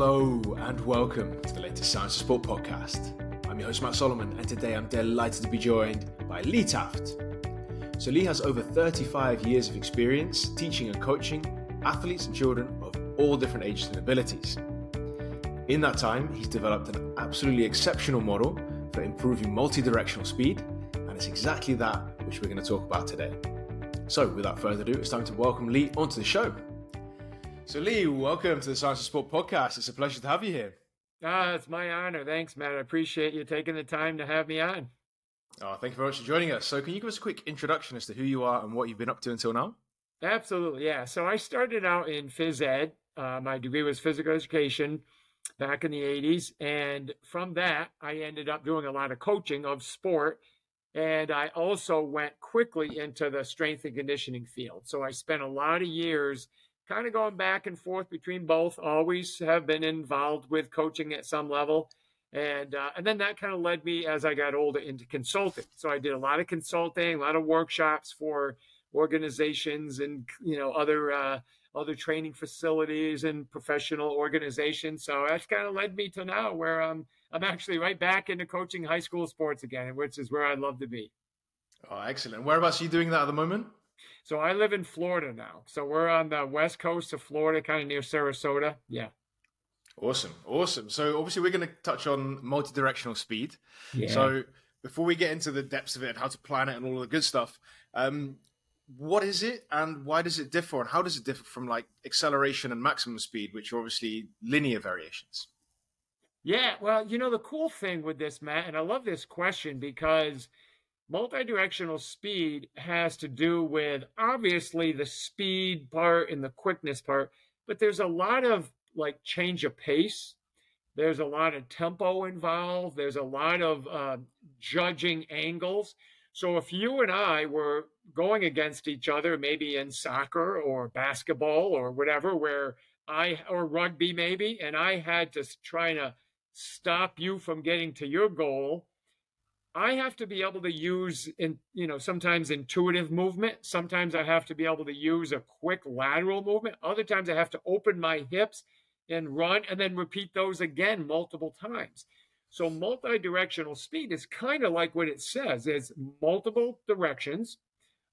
Hello and welcome to the latest Science for Sport podcast. I'm your host Matt Solomon, and today I'm delighted to be joined by Lee Taft. So, Lee has over 35 years of experience teaching and coaching athletes and children of all different ages and abilities. In that time, he's developed an absolutely exceptional model for improving multi directional speed, and it's exactly that which we're going to talk about today. So, without further ado, it's time to welcome Lee onto the show. So, Lee, welcome to the Science for Sport podcast. It's a pleasure to have you here. Ah, it's my honor. Thanks, Matt. I appreciate you taking the time to have me on. Oh, thank you very much for joining us. So, can you give us a quick introduction as to who you are and what you've been up to until now? Absolutely, yeah. So, I started out in phys ed. Uh, my degree was physical education back in the 80s. And from that, I ended up doing a lot of coaching of sport. And I also went quickly into the strength and conditioning field. So, I spent a lot of years kind of going back and forth between both. Always have been involved with coaching at some level, and uh, and then that kind of led me as I got older into consulting. So I did a lot of consulting, a lot of workshops for organizations and you know other uh, other training facilities and professional organizations. So that's kind of led me to now where I'm I'm actually right back into coaching high school sports again, which is where I'd love to be. Oh, excellent. Whereabouts are you doing that at the moment? So I live in Florida now. So we're on the west coast of Florida, kind of near Sarasota. Yeah. Awesome. Awesome. So obviously we're going to touch on multi-directional speed. Yeah. So before we get into the depths of it and how to plan it and all the good stuff, um, what is it and why does it differ and how does it differ from like acceleration and maximum speed, which are obviously linear variations? Yeah, well, you know, the cool thing with this, Matt, and I love this question because – Multidirectional speed has to do with obviously the speed part and the quickness part, but there's a lot of like change of pace. There's a lot of tempo involved. There's a lot of uh, judging angles. So if you and I were going against each other, maybe in soccer or basketball or whatever, where I, or rugby maybe, and I had to try to stop you from getting to your goal I have to be able to use in you know sometimes intuitive movement. Sometimes I have to be able to use a quick lateral movement. Other times I have to open my hips and run and then repeat those again multiple times. So multi-directional speed is kind of like what it says. is multiple directions,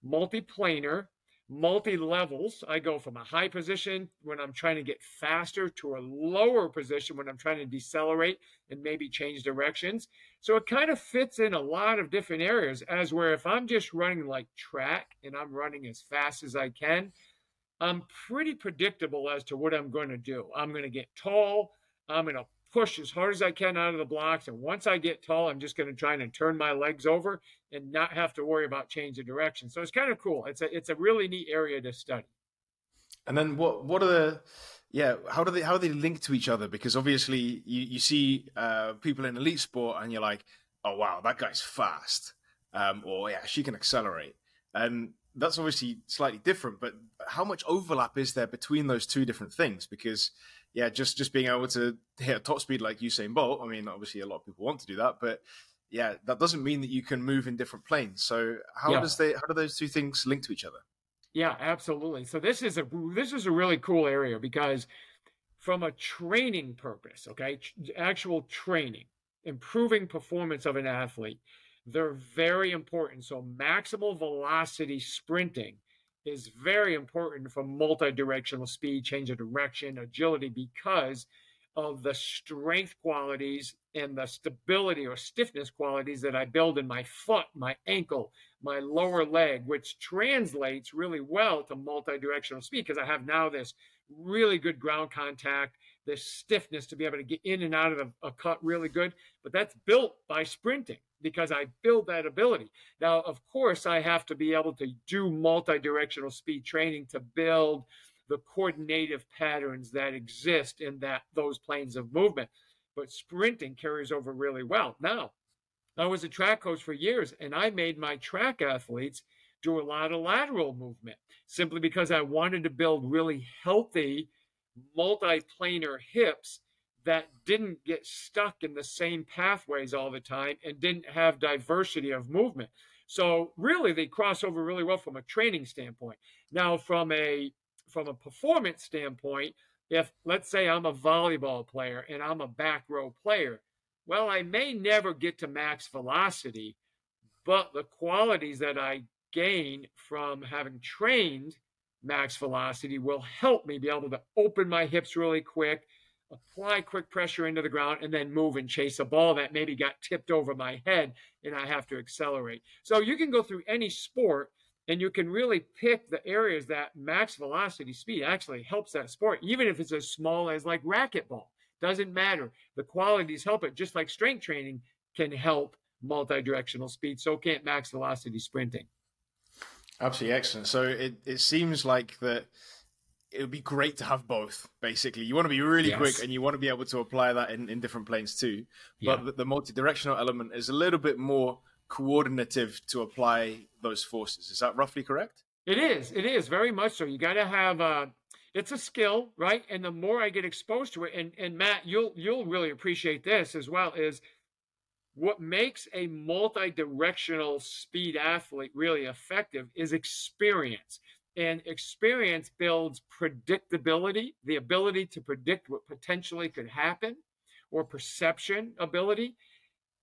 multiplanar, multi levels. I go from a high position when I'm trying to get faster to a lower position when I'm trying to decelerate and maybe change directions. So it kind of fits in a lot of different areas, as where if I'm just running like track and I'm running as fast as I can, I'm pretty predictable as to what I'm going to do. I'm going to get tall. I'm going to push as hard as I can out of the blocks. And once I get tall, I'm just going to try and turn my legs over and not have to worry about change of direction. So it's kind of cool. It's a it's a really neat area to study. And then what what are the yeah how do they how do they link to each other? Because obviously you you see uh, people in elite sport and you're like, oh wow, that guy's fast, um, or yeah, she can accelerate, and that's obviously slightly different. But how much overlap is there between those two different things? Because yeah, just just being able to hit a top speed like Usain Bolt. I mean, obviously a lot of people want to do that, but yeah, that doesn't mean that you can move in different planes. So how yeah. does they how do those two things link to each other? Yeah, absolutely. So this is a this is a really cool area because from a training purpose, okay, actual training, improving performance of an athlete, they're very important. So maximal velocity sprinting is very important for multi-directional speed, change of direction, agility, because of the strength qualities and the stability or stiffness qualities that I build in my foot, my ankle, my lower leg, which translates really well to multi-directional speed because I have now this really good ground contact, this stiffness to be able to get in and out of a, cut really good. But that's built by sprinting because I build that ability. Now, of course, I have to be able to do multi directional speed training to build the coordinative patterns that exist in that those planes of movement. But sprinting carries over really well. Now, I was a track coach for years and I made my track athletes do a lot of lateral movement simply because I wanted to build really healthy multiplanar hips that didn't get stuck in the same pathways all the time and didn't have diversity of movement. So really they cross over really well from a training standpoint. Now from a from a performance standpoint, if let's say I'm a volleyball player and I'm a back row player, well, I may never get to max velocity, but the qualities that I gain from having trained max velocity will help me be able to open my hips really quick, apply quick pressure into the ground, and then move and chase a ball that maybe got tipped over my head and I have to accelerate. So you can go through any sport and you can really pick the areas that max velocity speed actually helps that sport, even if it's as small as like racquetball. Doesn't matter. The qualities help it, just like strength training can help multi-directional speed. So can't max velocity sprinting. Absolutely excellent. So it, it seems like that it would be great to have both, basically. You want to be really yes. quick and you want to be able to apply that in, in different planes too. But yeah. the, the multi directional element is a little bit more coordinative to apply those forces. Is that roughly correct? It is. It is very much so. You got to have uh, it's a skill, right? And the more I get exposed to it, and and Matt, you'll you'll really appreciate this as well. Is what makes a multi-directional speed athlete really effective is experience. And experience builds predictability, the ability to predict what potentially could happen, or perception ability.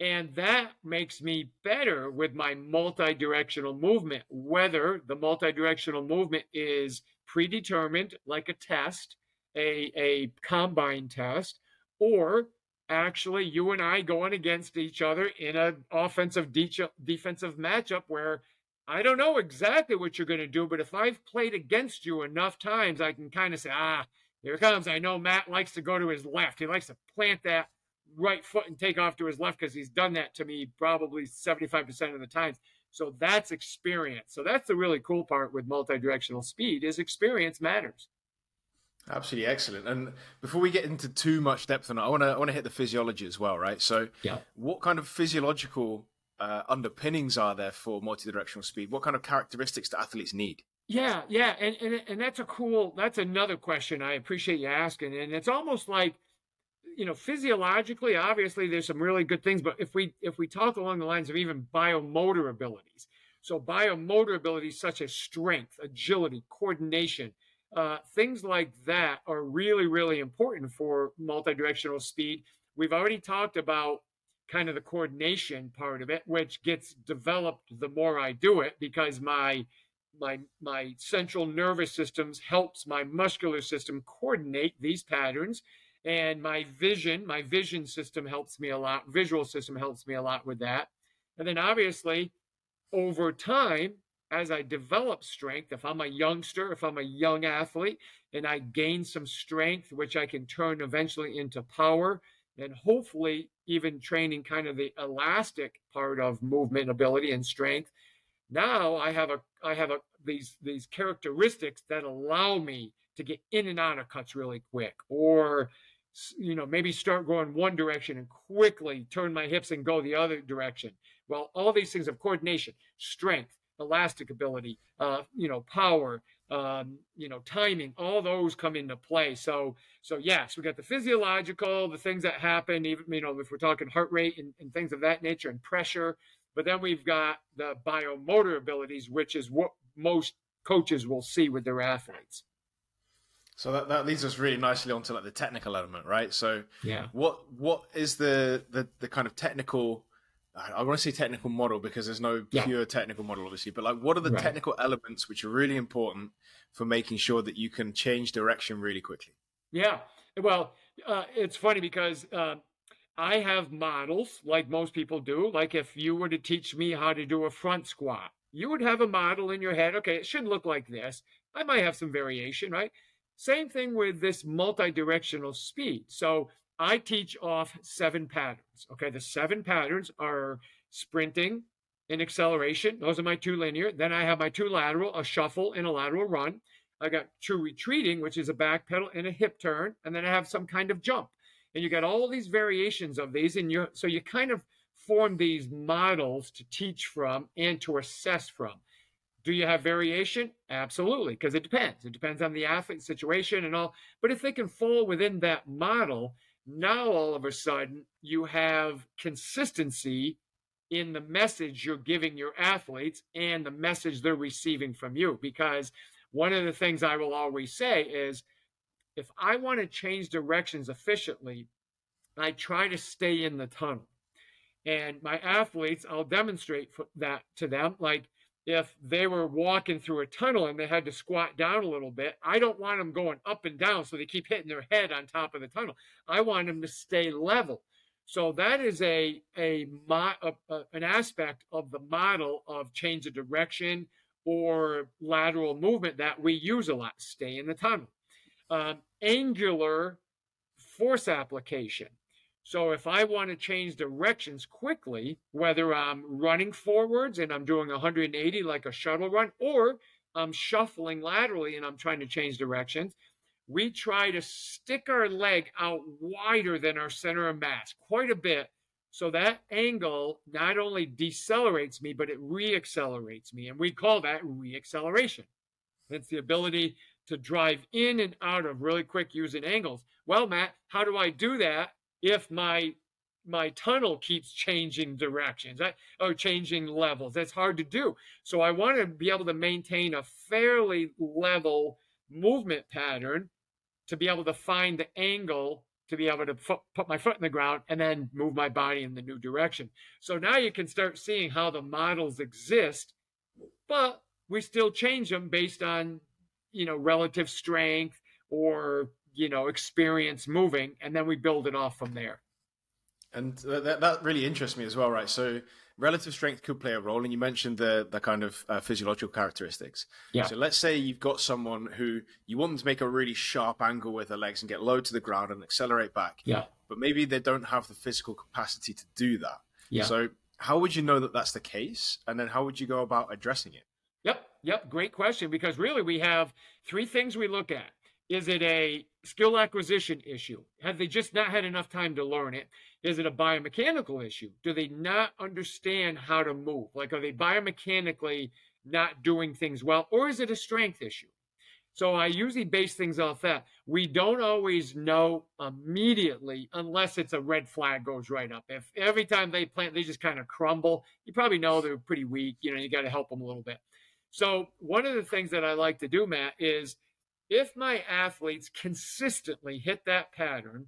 And that makes me better with my multi directional movement, whether the multi directional movement is predetermined, like a test, a, a combine test, or actually you and I going against each other in an offensive de- defensive matchup where I don't know exactly what you're going to do, but if I've played against you enough times, I can kind of say, ah, here comes. I know Matt likes to go to his left. He likes to plant that right foot and take off to his left because he's done that to me probably 75% of the times. So that's experience. So that's the really cool part with multi-directional speed is experience matters. Absolutely excellent. And before we get into too much depth on it, I want to I want to hit the physiology as well, right? So, yeah. what kind of physiological uh, underpinnings are there for multi-directional speed? What kind of characteristics do athletes need? Yeah, yeah, and, and and that's a cool. That's another question I appreciate you asking, and it's almost like you know physiologically obviously there's some really good things but if we if we talk along the lines of even biomotor abilities so biomotor abilities such as strength agility coordination uh, things like that are really really important for multi-directional speed. We've already talked about kind of the coordination part of it which gets developed the more i do it because my my my central nervous systems helps my muscular system coordinate these patterns. And my vision my vision system helps me a lot. Visual system helps me a lot with that. And then obviously over time as i develop strength if i'm a youngster if i'm a young athlete and i gain some strength which i can turn eventually into power and hopefully even training kind of the elastic part of movement ability and strength now i have a i have a these these characteristics that allow me to get in and out of cuts really quick or you know, maybe start going one direction and quickly turn my hips and go the other direction. Well, all these things of coordination, strength, elastic ability, uh, you know, power, um, you know, timing, all those come into play. So, so yes, we got the physiological, the things that happen, even, you know, if we're talking heart rate and, and things of that nature and pressure, but then we've got the biomotor abilities, which is what most coaches will see with their athletes. So that, that leads us really nicely onto like the technical element, right? So yeah, what what is the the, the kind of technical? I want to say technical model because there's no pure technical model, obviously. But like, what are the right. technical elements which are really important for making sure that you can change direction really quickly? Yeah, well, uh, it's funny because uh, I have models like most people do. Like if you were to teach me how to do a front squat, you would have a model in your head. Okay, it shouldn't look like this. I might have some variation, right? Same thing with this multi-directional speed. So I teach off seven patterns. Okay, the seven patterns are sprinting and acceleration. Those are my two linear. Then I have my two lateral, a shuffle and a lateral run. I got two retreating, which is a back pedal and a hip turn, and then I have some kind of jump. And you got all these variations of these, and you so you kind of form these models to teach from and to assess from. Do you have variation? Absolutely, because it depends. It depends on the athlete situation and all. But if they can fall within that model, now all of a sudden you have consistency in the message you're giving your athletes and the message they're receiving from you. Because one of the things I will always say is if I want to change directions efficiently, I try to stay in the tunnel. And my athletes, I'll demonstrate that to them. Like if they were walking through a tunnel and they had to squat down a little bit, I don't want them going up and down so they keep hitting their head on top of the tunnel. I want them to stay level. So that is a, a, a, an aspect of the model of change of direction or lateral movement that we use a lot. Stay in the tunnel. Um, angular force application. So if I want to change directions quickly, whether I'm running forwards and I'm doing 180 like a shuttle run, or I'm shuffling laterally and I'm trying to change directions, we try to stick our leg out wider than our center of mass quite a bit. So that angle not only decelerates me, but it reaccelerates me. And we call that reacceleration. It's the ability to drive in and out of really quick using angles. Well, Matt, how do I do that if my my tunnel keeps changing directions or changing levels. That's hard to do. So I want to be able to maintain a fairly level movement pattern to be able to find the angle to be able to put my foot in the ground and then move my body in the new direction. So now you can start seeing how the models exist, but we still change them based on, you know, relative strength or you know experience moving and then we build it off from there. And that, that really interests me as well right? So relative strength could play a role and you mentioned the the kind of uh, physiological characteristics. Yeah. So let's say you've got someone who you want them to make a really sharp angle with their legs and get low to the ground and accelerate back. Yeah. But maybe they don't have the physical capacity to do that. Yeah. So how would you know that that's the case? And then how would you go about addressing it? Yep yep great question because really we have three things we look at is it a skill acquisition issue? Have they just not had enough time to learn it? Is it a biomechanical issue? Do they not understand how to move? Like, are they biomechanically not doing things well? Or is it a strength issue? So I usually base things off that. We don't always know immediately unless it's a red flag goes right up. If every time they plant, they just kind of crumble, you probably know they're pretty weak. You know, you got to help them a little bit. So one of the things that I like to do, Matt, is if my athletes consistently hit that pattern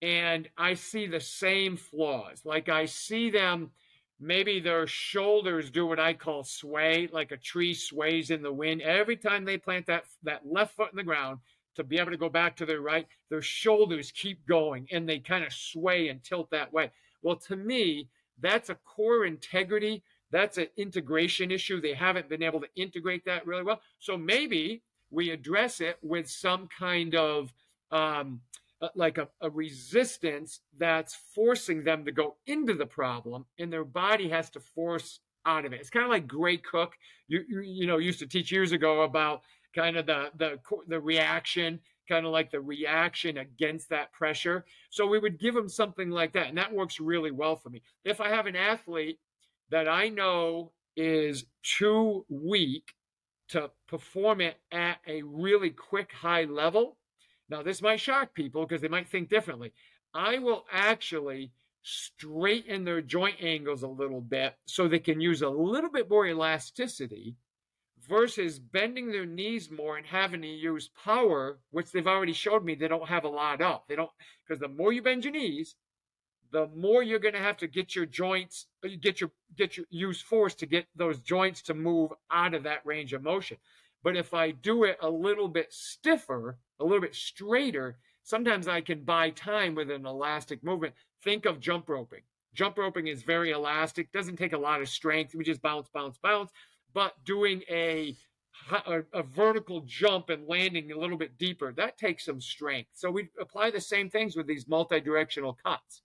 and I see the same flaws, like I see them, maybe their shoulders do what I call sway, like a tree sways in the wind. Every time they plant that, that left foot in the ground to be able to go back to their right, their shoulders keep going and they kind of sway and tilt that way. Well, to me, that's a core integrity. That's an integration issue. They haven't been able to integrate that really well. So maybe we address it with some kind of um, uh, like a, a, resistance that's forcing them to go into the problem and their body has to force out of it. It's kind of like Gray Cook. You, you, you know used to teach years ago about kind of the the the reaction kind of like the reaction against that pressure. So we would give them something like that and that works really well for me. If i have an athlete that i know is too weak to perform it at a really quick high level. Now, this might shock people because they might think differently. I will actually straighten their joint angles a little bit so they can use a little bit more elasticity versus bending their knees more and having to use power, which they've already showed me they don't have a lot of. They don't, because the more you bend your knees, the more you're going to have to get your joints, uh, get your get your use force to get those joints to move out of that range of motion. But if I do it a little bit stiffer, a little bit straighter, sometimes I can buy time with an elastic movement. Think of jump roping. Jump roping is very elastic, doesn't take a lot of strength. We just bounce, bounce, bounce. But doing a a, a, vertical jump and landing a little bit deeper. That takes some strength. So we apply the same things with these multi-directional cuts.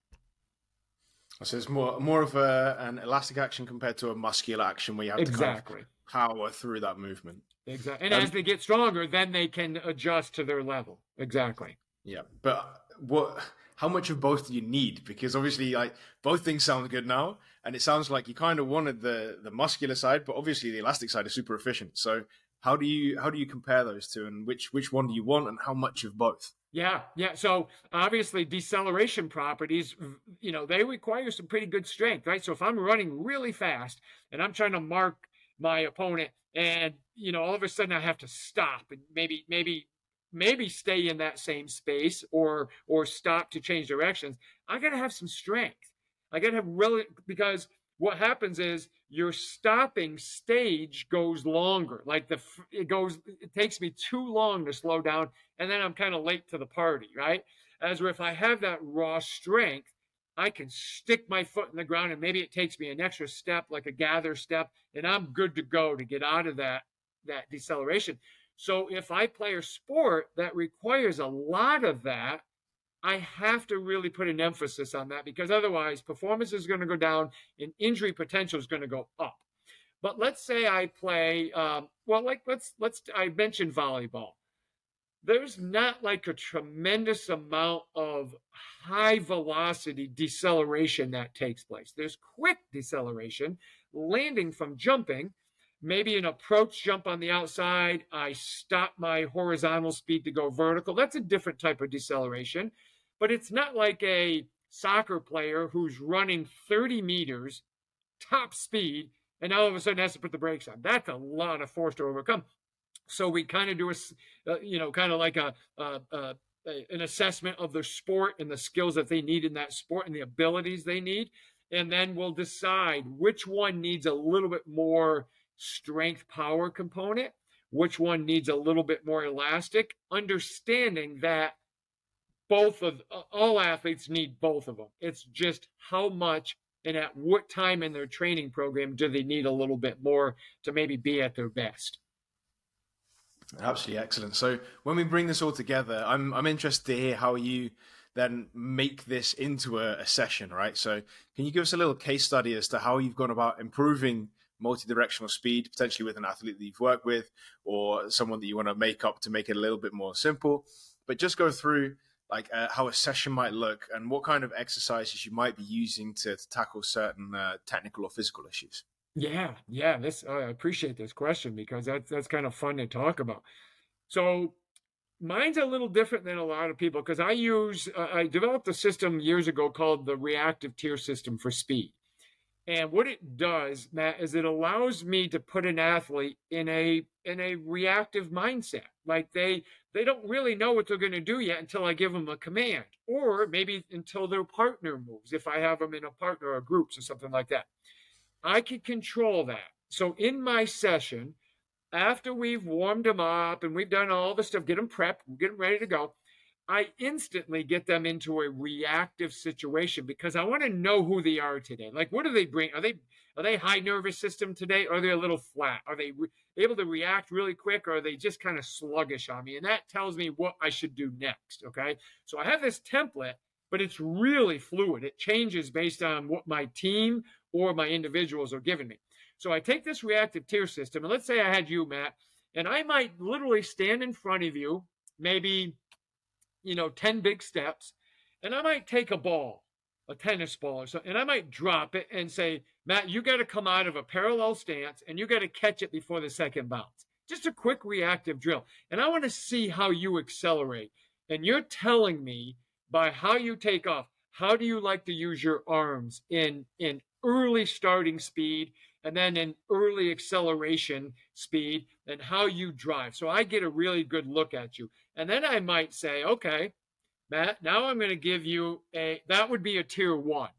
So it's more more of a, an elastic action compared to a muscular action where you have exactly. to kind of power through that movement. Exactly. And um, as they get stronger, then they can adjust to their level. Exactly. Yeah. But what how much of both do you need? Because obviously like both things sound good now. And it sounds like you kind of wanted the the muscular side, but obviously the elastic side is super efficient. So how do you how do you compare those two and which which one do you want and how much of both? Yeah, yeah. So obviously, deceleration properties, you know, they require some pretty good strength, right? So if I'm running really fast and I'm trying to mark my opponent, and you know, all of a sudden I have to stop and maybe maybe maybe stay in that same space or or stop to change directions. I got to have some strength. I got to have really because what happens is your stopping stage goes longer. Like the it goes, it takes me too long to slow down, and then I'm kind of late to the party, right? As if I have that raw strength, I can stick my foot in the ground, and maybe it takes me an extra step, like a gather step, and I'm good to go to get out of that that deceleration. So if I play a sport that requires a lot of that, I have to really put an emphasis on that because otherwise performance is going to go down and injury potential is going to go up. But let's say I play, um, well, like let's let's I mentioned volleyball. There's not like a tremendous amount of high velocity deceleration that takes place. There's quick deceleration, landing from jumping, maybe an approach jump on the outside. I stop my horizontal speed to go vertical. That's a different type of deceleration but it's not like a soccer player who's running 30 meters top speed and all of a sudden has to put the brakes on. That's a lot of force to overcome. So we kind of do a, uh, you know, kind of like a, a, a, an assessment of the sport and the skills that they need in that sport and the abilities they need, and then we'll decide which one needs a little bit more strength power component, which one needs a little bit more elastic, understanding that both of all athletes need both of them. It's just how much and at what time in their training program do they need a little bit more to maybe be at their best. Absolutely excellent. So when we bring this all together, I'm I'm interested to hear how you then make this into a, a session, right? So can you give us a little case study as to how you've gone about improving multi-directional speed, potentially with an athlete that you've worked with, or someone that you want to make up to make it a little bit more simple? But just go through like uh, how a session might look and what kind of exercises you might be using to, to tackle certain uh, technical or physical issues. Yeah, yeah, this I appreciate this question because that's that's kind of fun to talk about. So mine's a little different than a lot of people because I use uh, I developed a system years ago called the reactive tier system for speed. And what it does, Matt, is it allows me to put an athlete in a in a reactive mindset. Like they they don't really know what they're going to do yet until I give them a command, or maybe until their partner moves. If I have them in a partner or groups or something like that, I can control that. So in my session, after we've warmed them up and we've done all the stuff, get them prepped, get them ready to go. I instantly get them into a reactive situation because I want to know who they are today. Like, what do they bring? Are they are they high nervous system today? Or are they a little flat? Are they re- able to react really quick, or are they just kind of sluggish on me? And that tells me what I should do next. Okay, so I have this template, but it's really fluid. It changes based on what my team or my individuals are giving me. So I take this reactive tier system, and let's say I had you, Matt, and I might literally stand in front of you, maybe you know, 10 big steps, and I might take a ball, a tennis ball or something, and I might drop it and say, Matt, you got to come out of a parallel stance and you got to catch it before the second bounce. Just a quick reactive drill. And I want to see how you accelerate. And you're telling me by how you take off, how do you like to use your arms in, in early starting speed and then in early acceleration speed and how you drive. So I get a really good look at you. And then I might say, okay, Matt, now I'm going to give you a, that would be a tier one.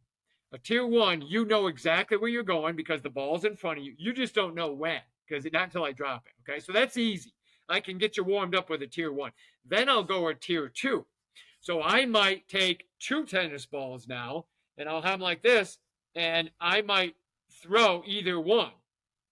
A tier one, you know exactly where you're going because the ball's in front of you. You just don't know when because not until I drop it. Okay. So that's easy. I can get you warmed up with a tier one. Then I'll go a tier two. So I might take two tennis balls now and I'll have them like this and I might throw either one.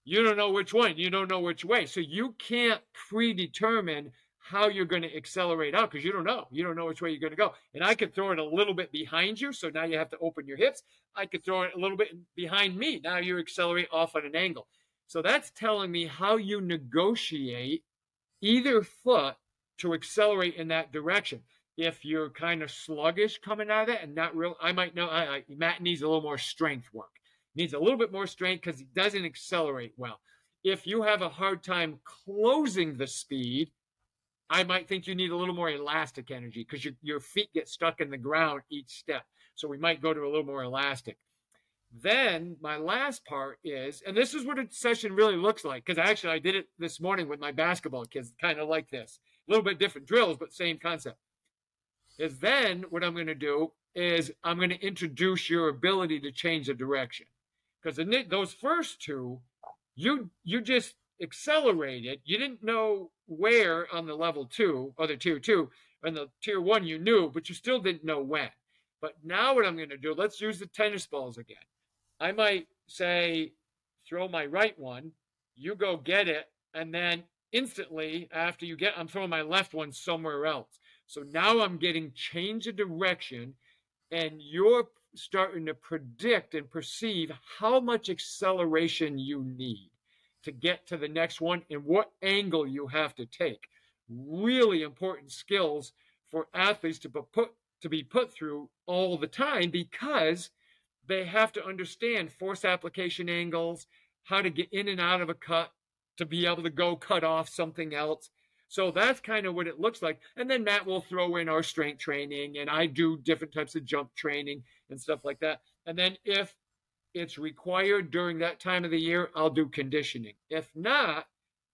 You don't know which one. You don't know which way. So you can't predetermine how you're going to accelerate out because you don't know. You don't know which way you're going to go. And I could throw it a little bit behind you. So now you have to open your hips. I could throw it a little bit behind me. Now you accelerate off at an angle. So that's telling me how you negotiate either foot to accelerate in that direction. If you're kind of sluggish coming out of that and not real, I might know I, I, Matt needs a little more strength work needs a little bit more strength because he doesn't accelerate well. If you have a hard time closing the speed, I might think you need a little more elastic energy because your, your feet get stuck in the ground each step. So we might go to a little more elastic. Then my last part is, and this is what a session really looks like, because actually I did it this morning with my basketball kids, kind of like this. A little bit different drills, but same concept. Is then what I'm going to do is I'm going to introduce your ability to change the direction. Because those first two, you you just accelerated. You didn't know where on the level two or the tier two. and the tier one, you knew, but you still didn't know when. But now what I'm going to do, let's use the tennis balls again. I might say, throw my right one, you go get it, and then instantly after you get, I'm throwing my left one somewhere else. So now I'm getting change of direction, and you're starting to predict and perceive how much acceleration you need to get to the next one and what angle you have to take. Really important skills for athletes to put to be put through all the time because they have to understand force application angles, how to get in and out of a cut to be able to go cut off something else. So that's kind of what it looks like. And then Matt will throw in our strength training, and I do different types of jump training and stuff like that. And then if it's required during that time of the year, I'll do conditioning. If not,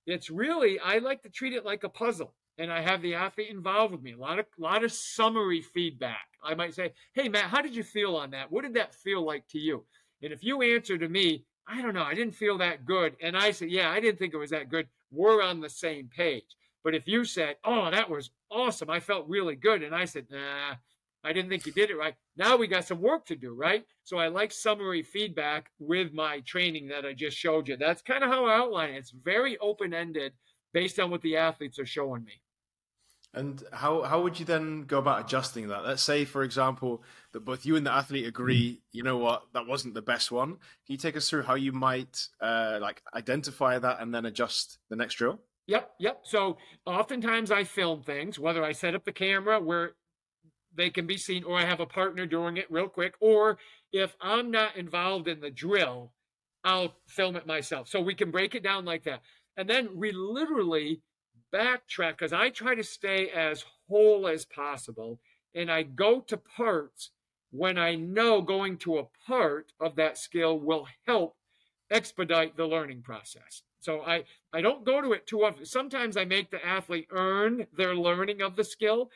it's really, I like to treat it like a puzzle and I have the athlete involved with me. A lot of lot of summary feedback. I might say, "Hey Matt, how did you feel on that? What did that feel like to you?" And if you answer to me, "I don't know, I didn't feel that good," and I say, "Yeah, I didn't think it was that good," we're on the same page. But if you said, "Oh, that was awesome. I felt really good," and I said, "Nah, I didn't think you did it right." Now we got some work to do, right? So I like summary feedback with my training that I just showed you. That's kind of how I outline it. It's very open-ended based on what the athletes are showing me. And how, how would you then go about adjusting that? Let's say, for example, that both you and the athlete agree, you know what, that wasn't the best one. Can you take us through how you might uh, like identify that and then adjust the next drill? Yep, yep. So oftentimes I film things, whether I set up the camera where they can be seen, or I have a partner doing it real quick, or if I'm not involved in the drill, I'll film it myself. So we can break it down like that. And then we literally backtrack because I try to stay as whole as possible. And I go to parts when I know going to a part of that skill will help expedite the learning process. So I, I don't go to it too often. Sometimes I make the athlete earn their learning of the skill.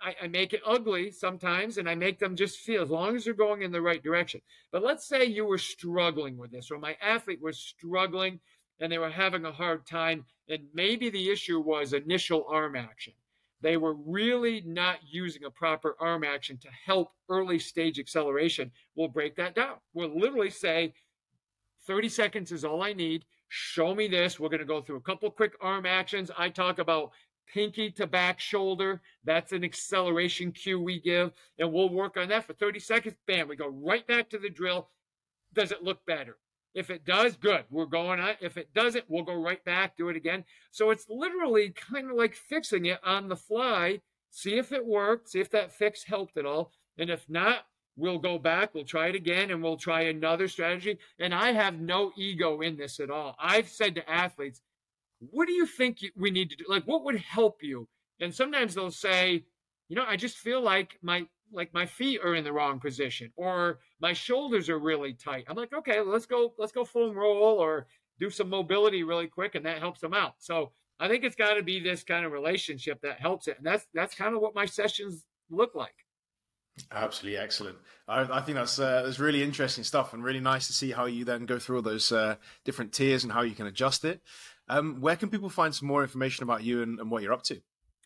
I, I, make it ugly sometimes and I make them just feel as long as they're going in the right direction. But let's say you were struggling with this, or my athlete was struggling and they were having a hard time. And maybe the issue was initial arm action. They were really not using a proper arm action to help early stage acceleration. We'll break that down. We'll literally say 30 seconds is all I need. Show me this. We're going to go through a couple quick arm actions. I talk about pinky to back shoulder. That's an acceleration cue we give. And we'll work on that for 30 seconds. Bam, we go right back to the drill. Does it look better? If it does, good. We're going on. If it doesn't, we'll go right back, do it again. So it's literally kind of like fixing it on the fly. See if it worked, see if that fix helped at all. And if not, we'll go back, we'll try it again, and we'll try another strategy. And I have no ego in this at all. I've said to athletes, what do you think we need to do? Like, what would help you? And sometimes they'll say, you know, I just feel like my like my feet are in the wrong position or my shoulders are really tight. I'm like, okay, let's go, let's go foam roll or do some mobility really quick, and that helps them out. So I think it's got to be this kind of relationship that helps it, and that's that's kind of what my sessions look like. Absolutely excellent. I, I think that's uh, that's really interesting stuff, and really nice to see how you then go through all those uh, different tiers and how you can adjust it. Um, where can people find some more information about you and, and what you're up to?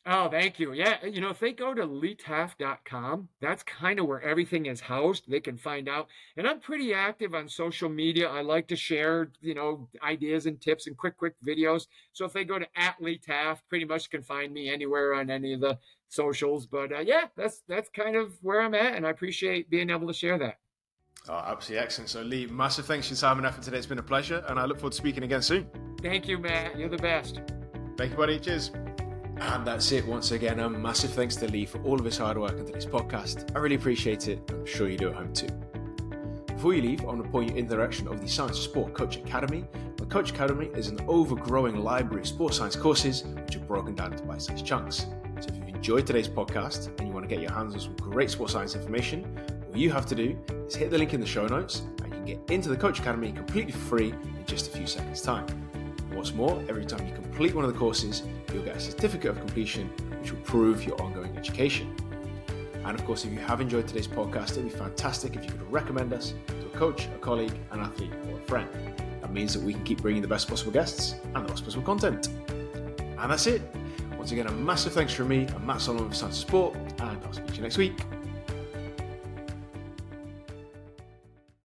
Oh, thank you. Yeah, you know, if they go to leetaft.com, that's kind of where everything is housed. They can find out. And I'm pretty active on social media. I like to share, you know, ideas and tips and quick, quick videos. So if they go to at leetaft, pretty much can find me anywhere on any of the socials. But uh, yeah, that's that's kind of where I'm at, and I appreciate being able to share that. Oh, absolutely excellent. So, Lee, massive thanks for your time and effort today. It's been a pleasure, and I look forward to speaking again soon. Thank you, Matt. You're the best. Thank you, buddy. Cheers. And that's it once again. A massive thanks to Lee for all of his hard work on today's podcast. I really appreciate it. I'm sure you do at home too. Before you leave, I want to point you in the direction of the Science Sport Coach Academy. The Coach Academy is an overgrowing library of sports science courses which are broken down into bite sized chunks. So if you've enjoyed today's podcast and you want to get your hands on some great sports science information, all you have to do is hit the link in the show notes and you can get into the Coach Academy completely free in just a few seconds' time. What's more, every time you complete one of the courses, you'll get a certificate of completion, which will prove your ongoing education. And of course, if you have enjoyed today's podcast, it'd be fantastic if you could recommend us to a coach, a colleague, an athlete, or a friend. That means that we can keep bringing the best possible guests and the best possible content. And that's it. Once again, a massive thanks from me and Matt Solomon for Science for Sport, and I'll speak to you next week.